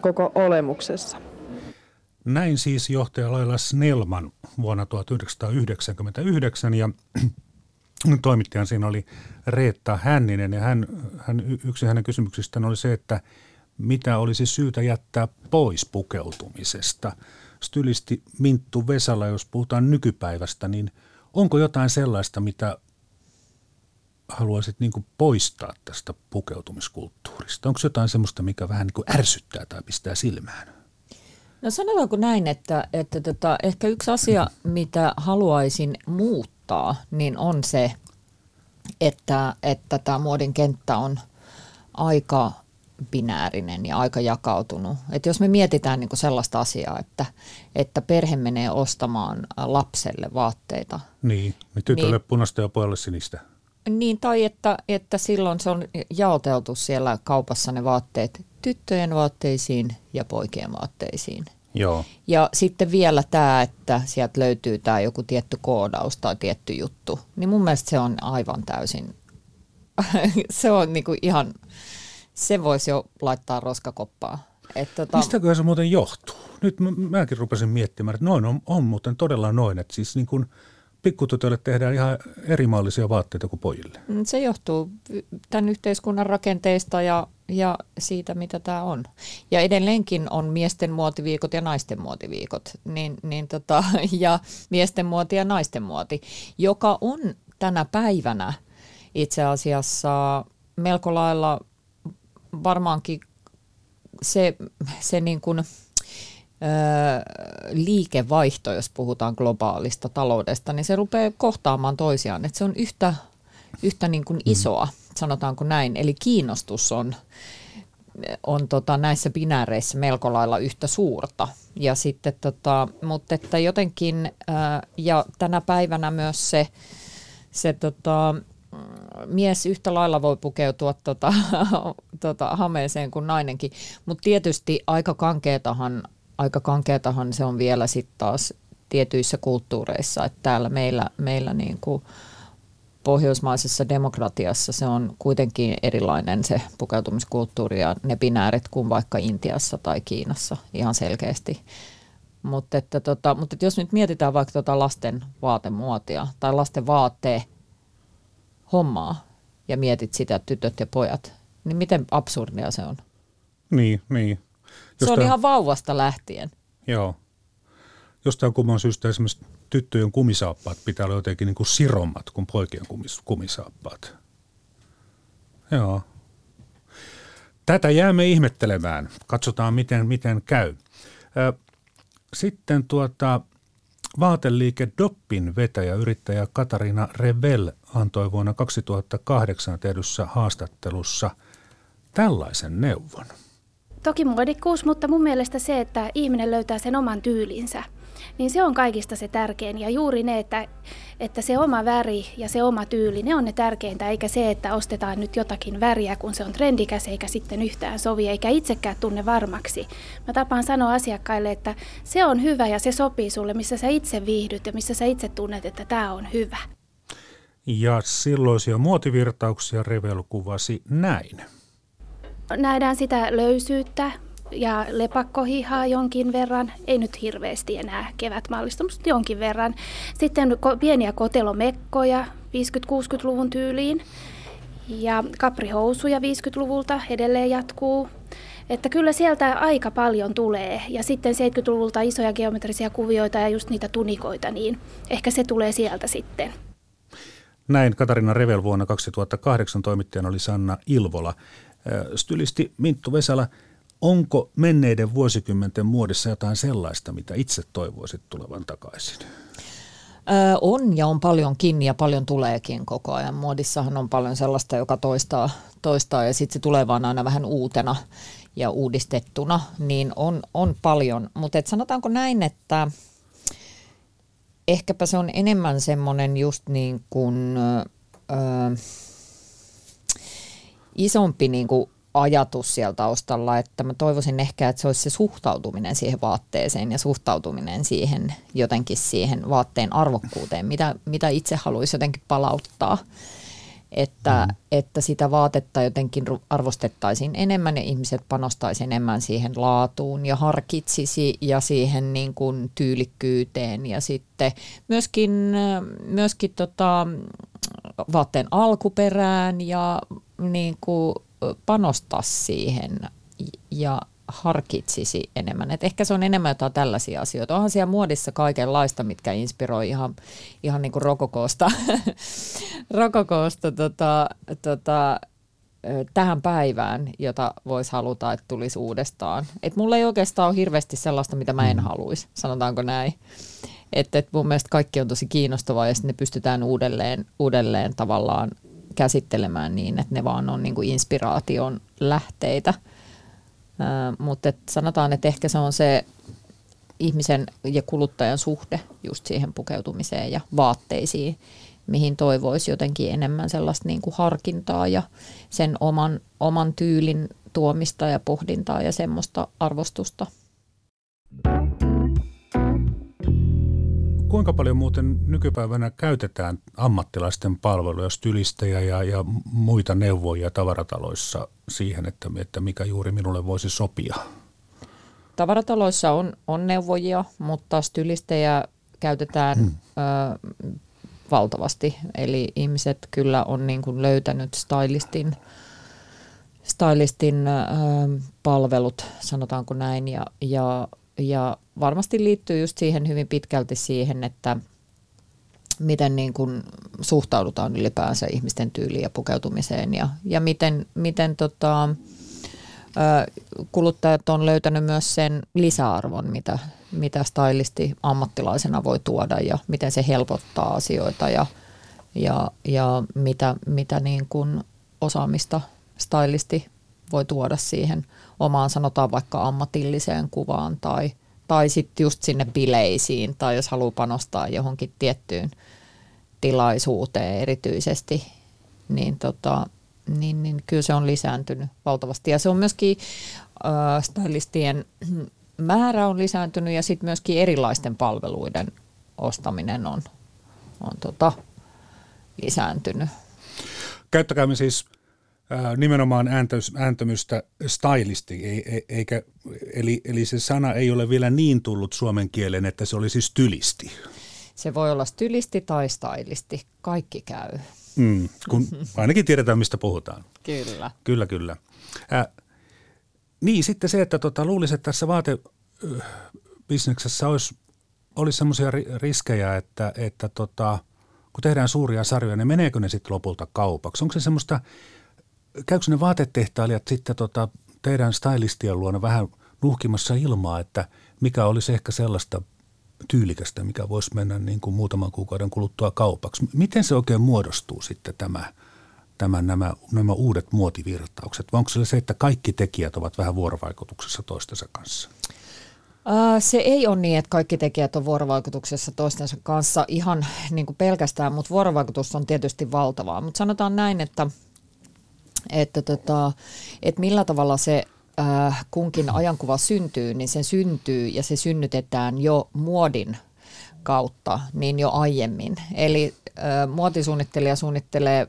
koko olemuksessa.
Näin siis johtaja Laila Snellman vuonna 1999 ja toimittajan siinä oli Reetta Hänninen ja hän, hän, yksi hänen kysymyksistään oli se, että mitä olisi syytä jättää pois pukeutumisesta. Stylisti Minttu Vesala, jos puhutaan nykypäivästä, niin onko jotain sellaista, mitä haluaisit niin poistaa tästä pukeutumiskulttuurista? Onko jotain sellaista, mikä vähän niin ärsyttää tai pistää silmään?
No sanotaanko näin, että, että tota, ehkä yksi asia, mitä haluaisin muuttaa, niin on se, että, että tämä muodin kenttä on aika binäärinen ja aika jakautunut. Et jos me mietitään niinku sellaista asiaa, että, että perhe menee ostamaan lapselle vaatteita.
Niin, niin tytölle niin, punaista ja pojalle sinistä.
Niin, tai että, että silloin se on jaoteltu siellä kaupassa ne vaatteet tyttöjen vaatteisiin ja poikien vaatteisiin.
Joo.
Ja sitten vielä tämä, että sieltä löytyy tämä joku tietty koodaus tai tietty juttu, niin mun mielestä se on aivan täysin, <laughs> se on niinku ihan, se voisi jo laittaa roskakoppaa.
tota... Mistäköhän se muuten johtuu? Nyt mä, mäkin rupesin miettimään, että noin on, on muuten todella noin, että siis niin kuin – pikkutytöille tehdään ihan erimallisia vaatteita kuin pojille.
Mm, se johtuu tämän yhteiskunnan rakenteista ja, ja siitä, mitä tämä on. Ja edelleenkin on miesten muotiviikot ja naisten muotiviikot, niin, niin tota, <laughs> ja miesten muoti ja naisten muoti, joka on tänä päivänä itse asiassa melko lailla varmaankin se, se niin kuin – liikevaihto, jos puhutaan globaalista taloudesta, niin se rupeaa kohtaamaan toisiaan. Että se on yhtä, yhtä niin kuin mm. Sanotaanko näin. Eli kiinnostus on, on tota näissä binääreissä melko lailla yhtä suurta. Ja sitten tota, mutta että jotenkin, ja tänä päivänä myös se, se tota, mies yhtä lailla voi pukeutua tota, <laughs> tota, hameeseen kuin nainenkin, mutta tietysti aika kankeetahan aika kankeatahan se on vielä sitten taas tietyissä kulttuureissa, että täällä meillä, meillä niin kuin pohjoismaisessa demokratiassa se on kuitenkin erilainen se pukeutumiskulttuuri ja ne binäärit kuin vaikka Intiassa tai Kiinassa ihan selkeästi. Mutta että, tota, mutta että jos nyt mietitään vaikka tota lasten vaatemuotia tai lasten vaatteen hommaa ja mietit sitä tytöt ja pojat, niin miten absurdia se on?
Niin, niin.
Se on ihan vauvasta lähtien.
Joo. Jostain kumman syystä esimerkiksi tyttöjen kumisaappaat pitää olla jotenkin niin kuin sirommat kuin poikien kumis, kumisaappaat. Joo. Tätä jäämme ihmettelemään. Katsotaan, miten, miten käy. Sitten tuota, vaateliike Doppin vetäjä yrittäjä Katarina Revel antoi vuonna 2008 tehdyssä haastattelussa tällaisen neuvon.
Toki muodikkuus, mutta mun mielestä se, että ihminen löytää sen oman tyylinsä – niin se on kaikista se tärkein. Ja juuri ne, että, että se oma väri ja se oma tyyli, ne on ne tärkeintä, eikä se, että ostetaan nyt jotakin väriä, kun se on trendikäs eikä sitten yhtään sovi, eikä itsekään tunne varmaksi. Mä tapaan sanoa asiakkaille, että se on hyvä ja se sopii sulle, missä sä itse viihdyt ja missä sä itse tunnet, että tämä on hyvä.
Ja silloisia muotivirtauksia Revel kuvasi näin.
Nähdään sitä löysyyttä, ja lepakkohihaa jonkin verran, ei nyt hirveästi enää kevätmallista, mutta jonkin verran. Sitten pieniä kotelomekkoja 50-60-luvun tyyliin ja kaprihousuja 50-luvulta edelleen jatkuu. Että kyllä sieltä aika paljon tulee. Ja sitten 70-luvulta isoja geometrisia kuvioita ja just niitä tunikoita, niin ehkä se tulee sieltä sitten.
Näin Katarina Revel vuonna 2008 toimittajana oli Sanna Ilvola. Stylisti Minttu Vesala, Onko menneiden vuosikymmenten muodissa jotain sellaista, mitä itse toivoisit tulevan takaisin?
On ja on paljonkin ja paljon tuleekin koko ajan. Muodissahan on paljon sellaista, joka toistaa, toistaa ja sitten se tulee vaan aina vähän uutena ja uudistettuna, niin on, on paljon. Mutta sanotaanko näin, että ehkäpä se on enemmän semmoinen just niin kuin, öö, isompi niin kuin ajatus siellä taustalla, että mä toivoisin ehkä, että se olisi se suhtautuminen siihen vaatteeseen ja suhtautuminen siihen jotenkin siihen vaatteen arvokkuuteen, mitä, mitä itse haluaisi jotenkin palauttaa. Että, mm. että sitä vaatetta jotenkin arvostettaisiin enemmän ja ihmiset panostaisivat enemmän siihen laatuun ja harkitsisi ja siihen niin kuin tyylikkyyteen ja sitten myöskin, myöskin tota, vaatteen alkuperään ja niin kuin panostaa siihen ja harkitsisi enemmän. Et ehkä se on enemmän jotain tällaisia asioita. Onhan siellä muodissa kaikenlaista, mitkä inspiroi ihan, ihan niin kuin rokokoosta, <laughs> rokokoosta tota, tota, tähän päivään, jota voisi haluta, että tulisi uudestaan. Et mulla ei oikeastaan ole hirveästi sellaista, mitä mä en mm. haluaisi, sanotaanko näin. Että et mun mielestä kaikki on tosi kiinnostavaa ja sitten ne pystytään uudelleen, uudelleen tavallaan käsittelemään niin, että ne vaan on niin kuin inspiraation lähteitä. mutta et sanotaan, että ehkä se on se ihmisen ja kuluttajan suhde just siihen pukeutumiseen ja vaatteisiin, mihin toivoisi jotenkin enemmän sellaista niin kuin harkintaa ja sen oman, oman tyylin tuomista ja pohdintaa ja semmoista arvostusta.
Kuinka paljon muuten nykypäivänä käytetään ammattilaisten palveluja, stylistejä ja, ja muita neuvoja tavarataloissa siihen, että, että mikä juuri minulle voisi sopia?
Tavarataloissa on, on neuvojia, mutta stylistejä käytetään hmm. ö, valtavasti. Eli ihmiset kyllä on niin kuin löytänyt stylistin, stylistin ö, palvelut, sanotaanko näin, ja, ja ja varmasti liittyy just siihen hyvin pitkälti siihen, että miten niin kuin suhtaudutaan ylipäänsä ihmisten tyyliin ja pukeutumiseen ja, ja miten, miten tota, kuluttajat on löytänyt myös sen lisäarvon, mitä, mitä stylisti ammattilaisena voi tuoda ja miten se helpottaa asioita ja, ja, ja mitä, mitä niin kuin osaamista stylisti voi tuoda siihen omaan sanotaan vaikka ammatilliseen kuvaan tai, tai sitten just sinne bileisiin tai jos haluaa panostaa johonkin tiettyyn tilaisuuteen erityisesti, niin, tota, niin, niin kyllä se on lisääntynyt valtavasti. Ja se on myöskin äh, stylistien määrä on lisääntynyt ja sitten myöskin erilaisten palveluiden ostaminen on, on tota, lisääntynyt.
Käyttäkäämme siis nimenomaan ääntös, ääntämystä stylisti, eikä, eli, eli se sana ei ole vielä niin tullut suomen kielen, että se olisi stylisti.
Se voi olla stylisti tai stylisti, kaikki käy.
Mm, kun <laughs> ainakin tiedetään, mistä puhutaan.
Kyllä.
Kyllä, kyllä. Äh, niin, sitten se, että tota, luulisin, että tässä vaatebisneksessä olisi, olisi sellaisia riskejä, että, että tota, kun tehdään suuria sarjoja, niin meneekö ne sitten lopulta kaupaksi? Onko se semmoista käykö ne vaatetehtailijat sitten tota, teidän stylistien luona vähän nuhkimassa ilmaa, että mikä olisi ehkä sellaista tyylikästä, mikä voisi mennä niin kuin muutaman kuukauden kuluttua kaupaksi. Miten se oikein muodostuu sitten tämä, tämä nämä, nämä uudet muotivirtaukset? Vai onko se se, että kaikki tekijät ovat vähän vuorovaikutuksessa toistensa kanssa?
Se ei ole niin, että kaikki tekijät on vuorovaikutuksessa toistensa kanssa ihan niin kuin pelkästään, mutta vuorovaikutus on tietysti valtavaa. Mutta sanotaan näin, että – että, tota, että millä tavalla se äh, kunkin ajankuva syntyy, niin se syntyy ja se synnytetään jo muodin kautta niin jo aiemmin. Eli äh, muotisuunnittelija suunnittelee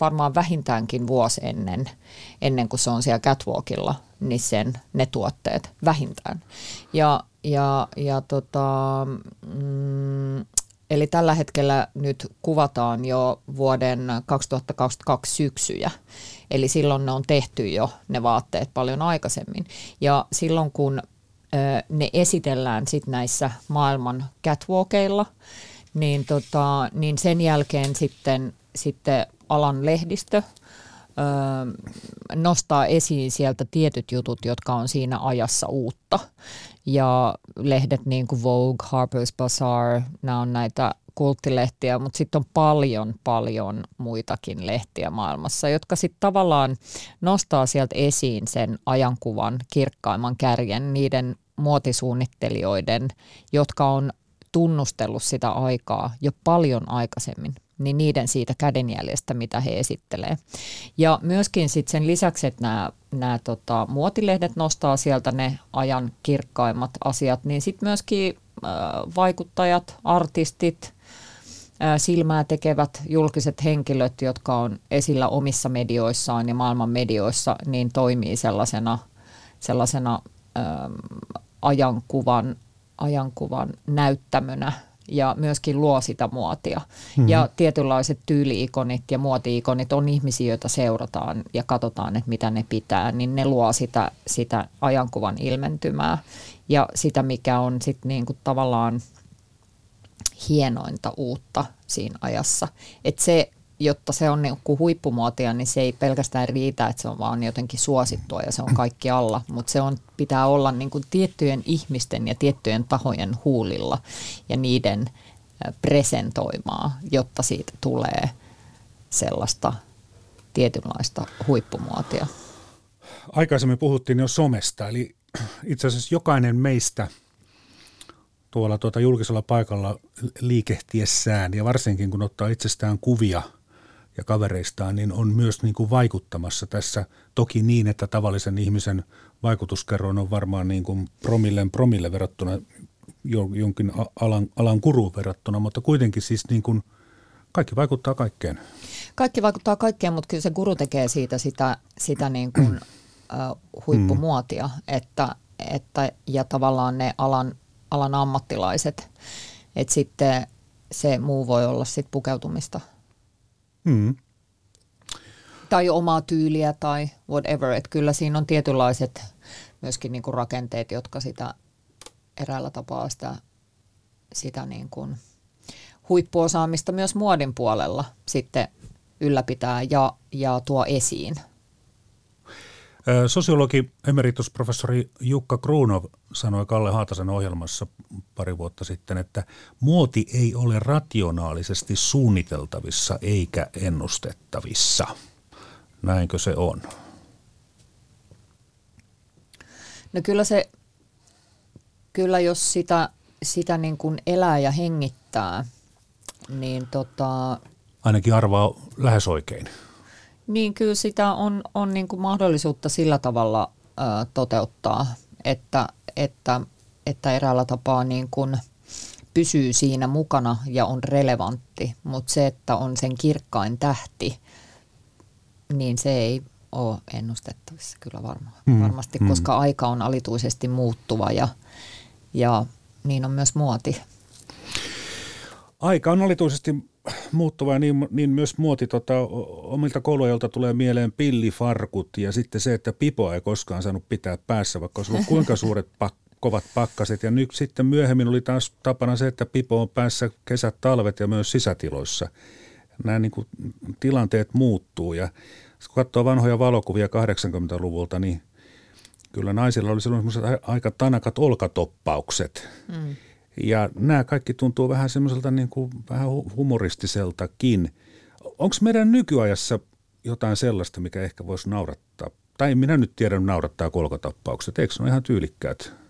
varmaan vähintäänkin vuosi ennen, ennen kuin se on siellä catwalkilla, niin sen, ne tuotteet vähintään. Ja, ja, ja tota, mm, eli tällä hetkellä nyt kuvataan jo vuoden 2022 syksyjä. Eli silloin ne on tehty jo ne vaatteet paljon aikaisemmin. Ja silloin kun ö, ne esitellään sit näissä maailman catwalkeilla, niin, tota, niin sen jälkeen sitten, sitten alan lehdistö – nostaa esiin sieltä tietyt jutut, jotka on siinä ajassa uutta. Ja lehdet niin kuin Vogue, Harper's Bazaar, nämä on näitä kulttilehtiä, mutta sitten on paljon, paljon muitakin lehtiä maailmassa, jotka sitten tavallaan nostaa sieltä esiin sen ajankuvan kirkkaimman kärjen niiden muotisuunnittelijoiden, jotka on tunnustellut sitä aikaa jo paljon aikaisemmin niin niiden siitä kädenjäljestä, mitä he esittelee. Ja myöskin sitten sen lisäksi, että nämä, nämä tota, muotilehdet nostaa sieltä ne ajan kirkkaimmat asiat, niin sitten myöskin äh, vaikuttajat, artistit, silmää tekevät julkiset henkilöt, jotka on esillä omissa medioissaan ja maailman medioissa, niin toimii sellaisena, sellaisena äh, ajankuvan, ajankuvan näyttämönä ja myöskin luo sitä muotia. Mm-hmm. Ja tietynlaiset tyyliikonit ja muotiikonit on ihmisiä, joita seurataan ja katsotaan, että mitä ne pitää, niin ne luo sitä, sitä ajankuvan ilmentymää ja sitä, mikä on sitten niinku tavallaan hienointa uutta siinä ajassa. Että se jotta se on niin huippumuotia, niin se ei pelkästään riitä, että se on vaan jotenkin suosittua ja se on kaikki alla, mutta se on, pitää olla niin kuin tiettyjen ihmisten ja tiettyjen tahojen huulilla ja niiden presentoimaa, jotta siitä tulee sellaista tietynlaista huippumuotia.
Aikaisemmin puhuttiin jo somesta, eli itse asiassa jokainen meistä tuolla tuota julkisella paikalla liikehtiessään ja varsinkin kun ottaa itsestään kuvia – ja kavereistaan, niin on myös niin kuin vaikuttamassa tässä. Toki niin, että tavallisen ihmisen vaikutuskerroin on varmaan niin kuin promilleen promille verrattuna jonkin alan, alan kuruun verrattuna, mutta kuitenkin siis niin kuin kaikki vaikuttaa kaikkeen.
Kaikki vaikuttaa kaikkeen, mutta kyllä se guru tekee siitä sitä, sitä niin kuin, uh, huippumuotia, että, että, ja tavallaan ne alan, alan ammattilaiset, että sitten se muu voi olla sitten pukeutumista – Mm. Tai omaa tyyliä tai whatever. Että kyllä siinä on tietynlaiset myöskin niin kuin rakenteet, jotka sitä eräällä tapaa sitä, sitä niin kuin huippuosaamista myös muodin puolella sitten ylläpitää ja, ja tuo esiin.
Sosiologi emeritusprofessori Jukka Kruunov sanoi Kalle Haatasen ohjelmassa pari vuotta sitten, että muoti ei ole rationaalisesti suunniteltavissa eikä ennustettavissa. Näinkö se on?
No kyllä se, kyllä jos sitä, sitä niin kuin elää ja hengittää, niin tota...
Ainakin arvaa lähes oikein.
Niin kyllä sitä on, on niin kuin mahdollisuutta sillä tavalla ö, toteuttaa, että, että, että eräällä tapaa niin kuin pysyy siinä mukana ja on relevantti, mutta se, että on sen kirkkain tähti, niin se ei ole ennustettavissa kyllä varma, mm, varmasti, mm. koska aika on alituisesti muuttuva ja, ja niin on myös muoti.
Aika on alituisesti muuttuva ja niin, niin myös muoti tota, omilta kouluajoilta tulee mieleen pillifarkut ja sitten se, että pipoa ei koskaan saanut pitää päässä, vaikka olisi ollut kuinka suuret pak, kovat pakkaset. Ja nyt sitten myöhemmin oli taas tapana se, että pipo on päässä kesät, talvet ja myös sisätiloissa. Nämä niin kuin, tilanteet muuttuu ja kun katsoo vanhoja valokuvia 80-luvulta, niin kyllä naisilla oli silloin aika tanakat olkatoppaukset. Mm. Ja nämä kaikki tuntuu vähän semmoiselta niin kuin vähän humoristiseltakin. Onko meidän nykyajassa jotain sellaista, mikä ehkä voisi naurattaa? Tai minä nyt tiedän, naurattaa kolkatappaukset. Eikö ne ole ihan tyylikkäät?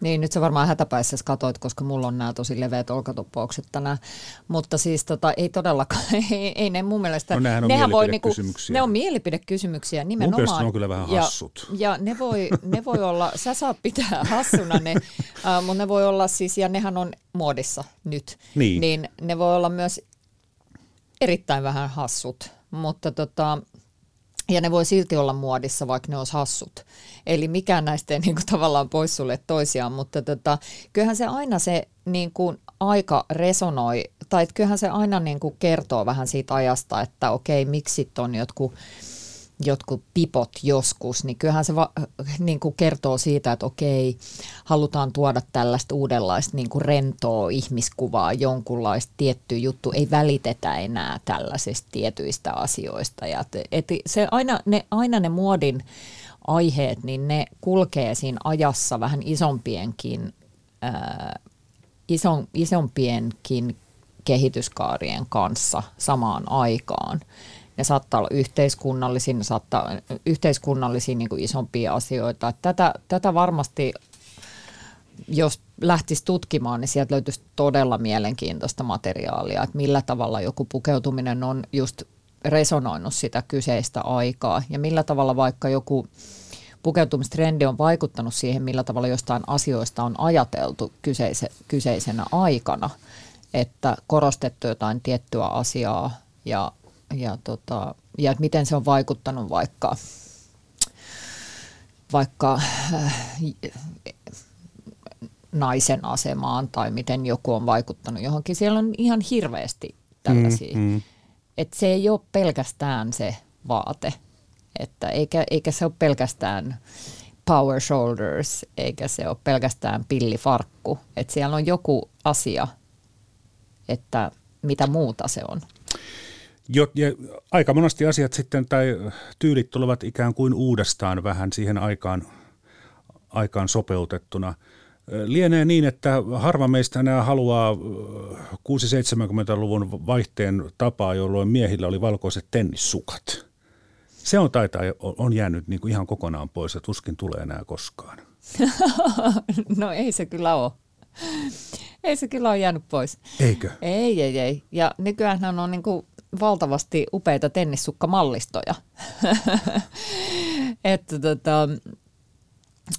Niin, nyt sä varmaan hätäpäissä katoit, koska mulla on nämä tosi leveät olkatoppaukset tänään. Mutta siis tota, ei todellakaan, <laughs> ei, ei ne mun mielestä...
No nehän on nehän voi, niinku,
Ne on mielipidekysymyksiä nimenomaan.
Mun ne on kyllä vähän hassut.
Ja, ja ne, voi, ne voi olla, <laughs> sä saat pitää hassuna ne, äh, mutta ne voi olla siis, ja nehän on muodissa nyt.
Niin.
Niin ne voi olla myös erittäin vähän hassut. Mutta tota, ja ne voi silti olla muodissa, vaikka ne olisi hassut. Eli mikään näistä ei niin kuin, tavallaan poissulle toisiaan, mutta tota, kyllähän se aina se niin kuin, aika resonoi, tai kyllähän se aina niin kuin, kertoo vähän siitä ajasta, että okei, miksi on jotkut jotkut pipot joskus, niin kyllähän se va, niin kuin kertoo siitä, että okei, halutaan tuoda tällaista uudenlaista niin kuin rentoa ihmiskuvaa, jonkunlaista tiettyä juttu, ei välitetä enää tällaisista tietyistä asioista. Ja et se aina, ne, aina ne muodin aiheet, niin ne kulkee siinä ajassa vähän isompienkin, ää, ison, isompienkin kehityskaarien kanssa samaan aikaan ne saattaa olla yhteiskunnallisia, ne saattaa yhteiskunnallisia niin kuin isompia asioita. Tätä, tätä varmasti, jos lähtisi tutkimaan, niin sieltä löytyisi todella mielenkiintoista materiaalia, että millä tavalla joku pukeutuminen on just resonoinut sitä kyseistä aikaa ja millä tavalla vaikka joku pukeutumistrendi on vaikuttanut siihen, millä tavalla jostain asioista on ajateltu kyseise, kyseisenä aikana, että korostettu jotain tiettyä asiaa ja ja, tota, ja että miten se on vaikuttanut vaikka, vaikka äh, naisen asemaan tai miten joku on vaikuttanut johonkin. Siellä on ihan hirveästi tällaisia. Mm, mm. Että se ei ole pelkästään se vaate, että eikä, eikä se ole pelkästään power shoulders, eikä se ole pelkästään pillifarkku. Että siellä on joku asia, että mitä muuta se on.
Jo, ja aika monesti asiat sitten tai tyylit tulevat ikään kuin uudestaan vähän siihen aikaan, aikaan sopeutettuna. Lienee niin, että harva meistä enää haluaa 6-70-luvun vaihteen tapaa, jolloin miehillä oli valkoiset tennissukat. Se on taitaa, on jäänyt niin kuin ihan kokonaan pois ja tuskin tulee enää koskaan. <laughs>
no ei se kyllä ole. Ei se kyllä ole jäänyt pois.
Eikö?
Ei, ei, ei. Ja nykyään on niin kuin valtavasti upeita tennissukkamallistoja. <laughs> että tota,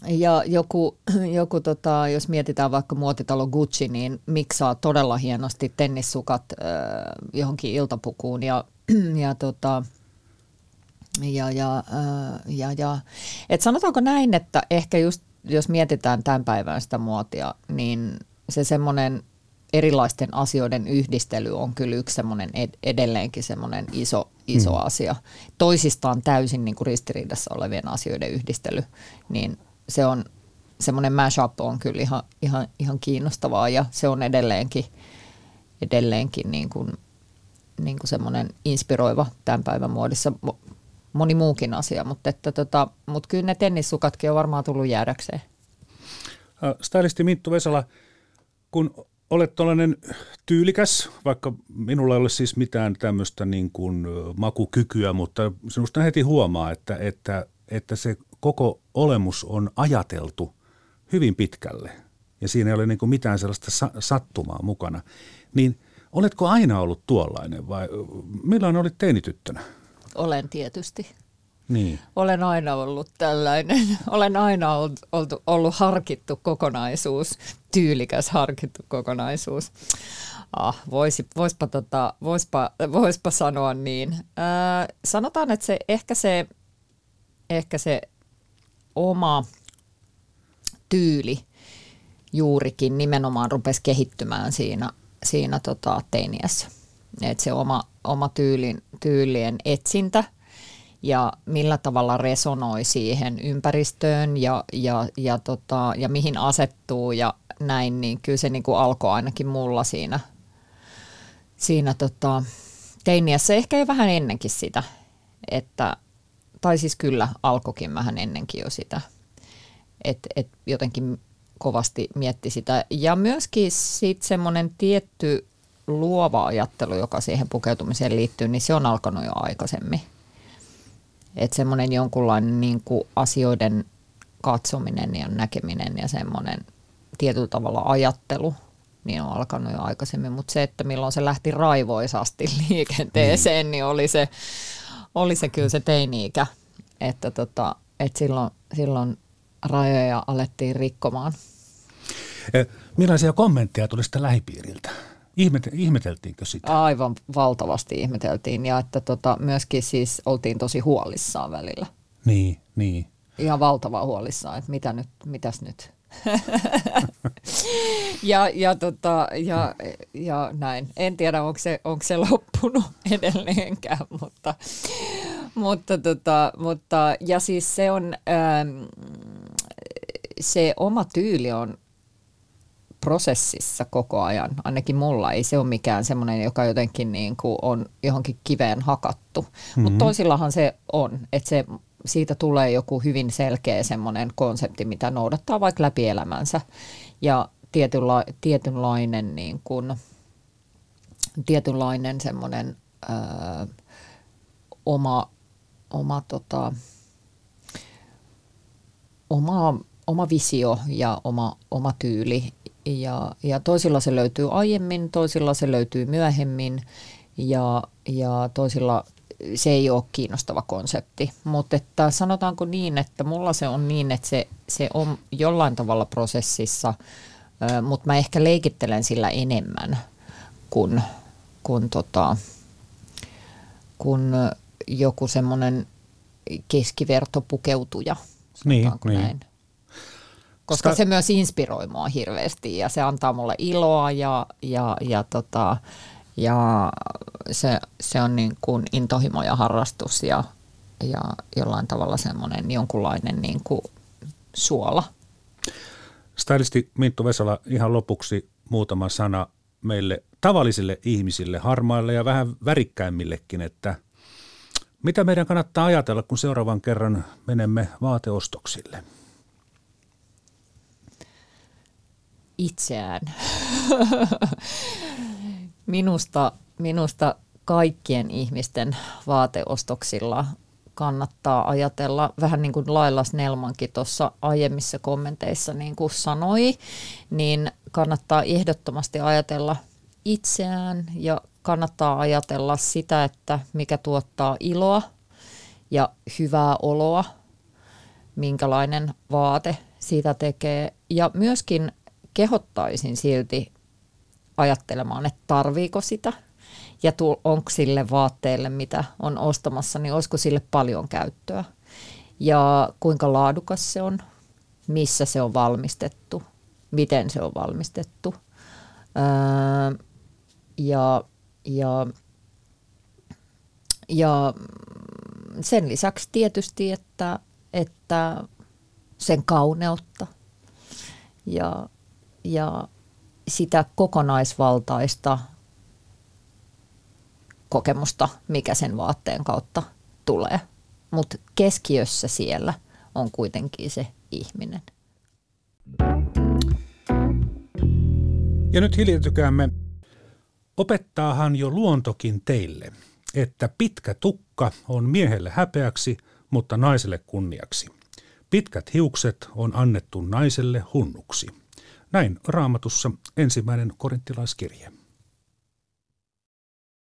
ja joku, joku tota, jos mietitään vaikka muotitalo Gucci, niin miksaa todella hienosti tennissukat äh, johonkin iltapukuun ja, <clears throat> ja tota, ja, ja, äh, ja, ja. Et sanotaanko näin, että ehkä just jos mietitään tämän päivän sitä muotia, niin se semmoinen erilaisten asioiden yhdistely on kyllä yksi semmoinen ed- edelleenkin semmoinen iso, iso hmm. asia. Toisistaan täysin niin kuin ristiriidassa olevien asioiden yhdistely, niin se on semmoinen mashup on kyllä ihan, ihan, ihan kiinnostavaa ja se on edelleenkin, edelleenkin niin kuin, niin kuin semmoinen inspiroiva tämän päivän muodissa moni muukin asia, mutta, että tota, mutta kyllä ne tennissukatkin on varmaan tullut jäädäkseen.
Stylisti Minttu Vesala, kun olet tällainen tyylikäs, vaikka minulla ei ole siis mitään tämmöistä niin kuin makukykyä, mutta sinusta heti huomaa, että, että, että se koko olemus on ajateltu hyvin pitkälle ja siinä ei ole niin kuin mitään sellaista sa- sattumaa mukana. Niin oletko aina ollut tuollainen vai milloin olit teinityttönä?
Olen tietysti.
Niin.
Olen aina ollut tällainen. <laughs> Olen aina ollut, ollut, ollut harkittu kokonaisuus, tyylikäs harkittu kokonaisuus. Ah, voisi, voispa, tota, voispa, voispa sanoa niin. Ää, sanotaan, että se ehkä se, ehkä se oma tyyli juurikin nimenomaan rupesi kehittymään siinä, siinä tota teiniässä. Et se oma, oma tyylin, tyylien etsintä ja millä tavalla resonoi siihen ympäristöön ja, ja, ja, tota, ja mihin asettuu ja näin, niin kyllä se niin kuin alkoi ainakin mulla siinä, siinä tota, teiniässä, ehkä jo vähän ennenkin sitä, että, tai siis kyllä alkoikin vähän ennenkin jo sitä, että et jotenkin kovasti mietti sitä. Ja myöskin sitten semmoinen tietty luova ajattelu, joka siihen pukeutumiseen liittyy, niin se on alkanut jo aikaisemmin. Että semmoinen jonkunlainen niin kuin asioiden katsominen ja näkeminen ja semmoinen tietyllä tavalla ajattelu, niin on alkanut jo aikaisemmin. Mutta se, että milloin se lähti raivoisasti <laughs> liikenteeseen, mm. niin oli se, oli se kyllä se teini-ikä. Että tota, et silloin, silloin rajoja alettiin rikkomaan.
Eh, millaisia kommentteja tuli sitä lähipiiriltä? Ihmet, ihmeteltiinkö sitä?
Aivan valtavasti ihmeteltiin ja että tota, myöskin siis oltiin tosi huolissaan välillä.
Niin, niin.
Ihan valtava huolissaan, että mitä nyt, mitäs nyt. <laughs> ja, ja, tota, ja, ja näin. En tiedä, onko se, onko se loppunut <laughs> edelleenkään, mutta, mutta, tota, mutta ja siis se on, ähm, se oma tyyli on prosessissa koko ajan. Ainakin mulla ei se ole mikään semmoinen, joka jotenkin niin kuin on johonkin kiveen hakattu. Mm-hmm. Mutta toisillahan se on, että se, siitä tulee joku hyvin selkeä semmoinen konsepti, mitä noudattaa vaikka läpi elämänsä. Ja tietynla, tietynlainen, niin kuin, tietynlainen semmoinen ö, oma, oma, tota, oma, oma visio ja oma, oma tyyli ja, ja toisilla se löytyy aiemmin, toisilla se löytyy myöhemmin ja, ja toisilla se ei ole kiinnostava konsepti. Mutta että sanotaanko niin, että mulla se on niin, että se, se on jollain tavalla prosessissa, mutta mä ehkä leikittelen sillä enemmän kuin, kuin, tota, kuin joku semmoinen keskivertopukeutuja.
Niin, niin.
Näin koska Ska... se myös inspiroi mua hirveästi ja se antaa mulle iloa ja, ja, ja, tota, ja se, se on niin kuin intohimo ja harrastus ja, ja jollain tavalla semmoinen jonkunlainen niin kuin suola.
Stylisti Minttu Vesala, ihan lopuksi muutama sana meille tavallisille ihmisille, harmaille ja vähän värikkäimmillekin, että mitä meidän kannattaa ajatella, kun seuraavan kerran menemme vaateostoksille?
Itseään. <laughs> minusta, minusta kaikkien ihmisten vaateostoksilla kannattaa ajatella, vähän niin kuin Laila Snellmankin tuossa aiemmissa kommenteissa niin kuin sanoi, niin kannattaa ehdottomasti ajatella itseään ja kannattaa ajatella sitä, että mikä tuottaa iloa ja hyvää oloa, minkälainen vaate siitä tekee. Ja myöskin kehottaisin silti ajattelemaan, että tarviiko sitä ja onko sille vaatteelle, mitä on ostamassa, niin olisiko sille paljon käyttöä ja kuinka laadukas se on, missä se on valmistettu, miten se on valmistettu. Öö, ja, ja, ja sen lisäksi tietysti, että, että sen kauneutta ja ja sitä kokonaisvaltaista kokemusta, mikä sen vaatteen kautta tulee. Mutta keskiössä siellä on kuitenkin se ihminen.
Ja nyt hiljentykäämme. Opettaahan jo luontokin teille, että pitkä tukka on miehelle häpeäksi, mutta naiselle kunniaksi. Pitkät hiukset on annettu naiselle hunnuksi. Näin raamatussa ensimmäinen korinttilaiskirje.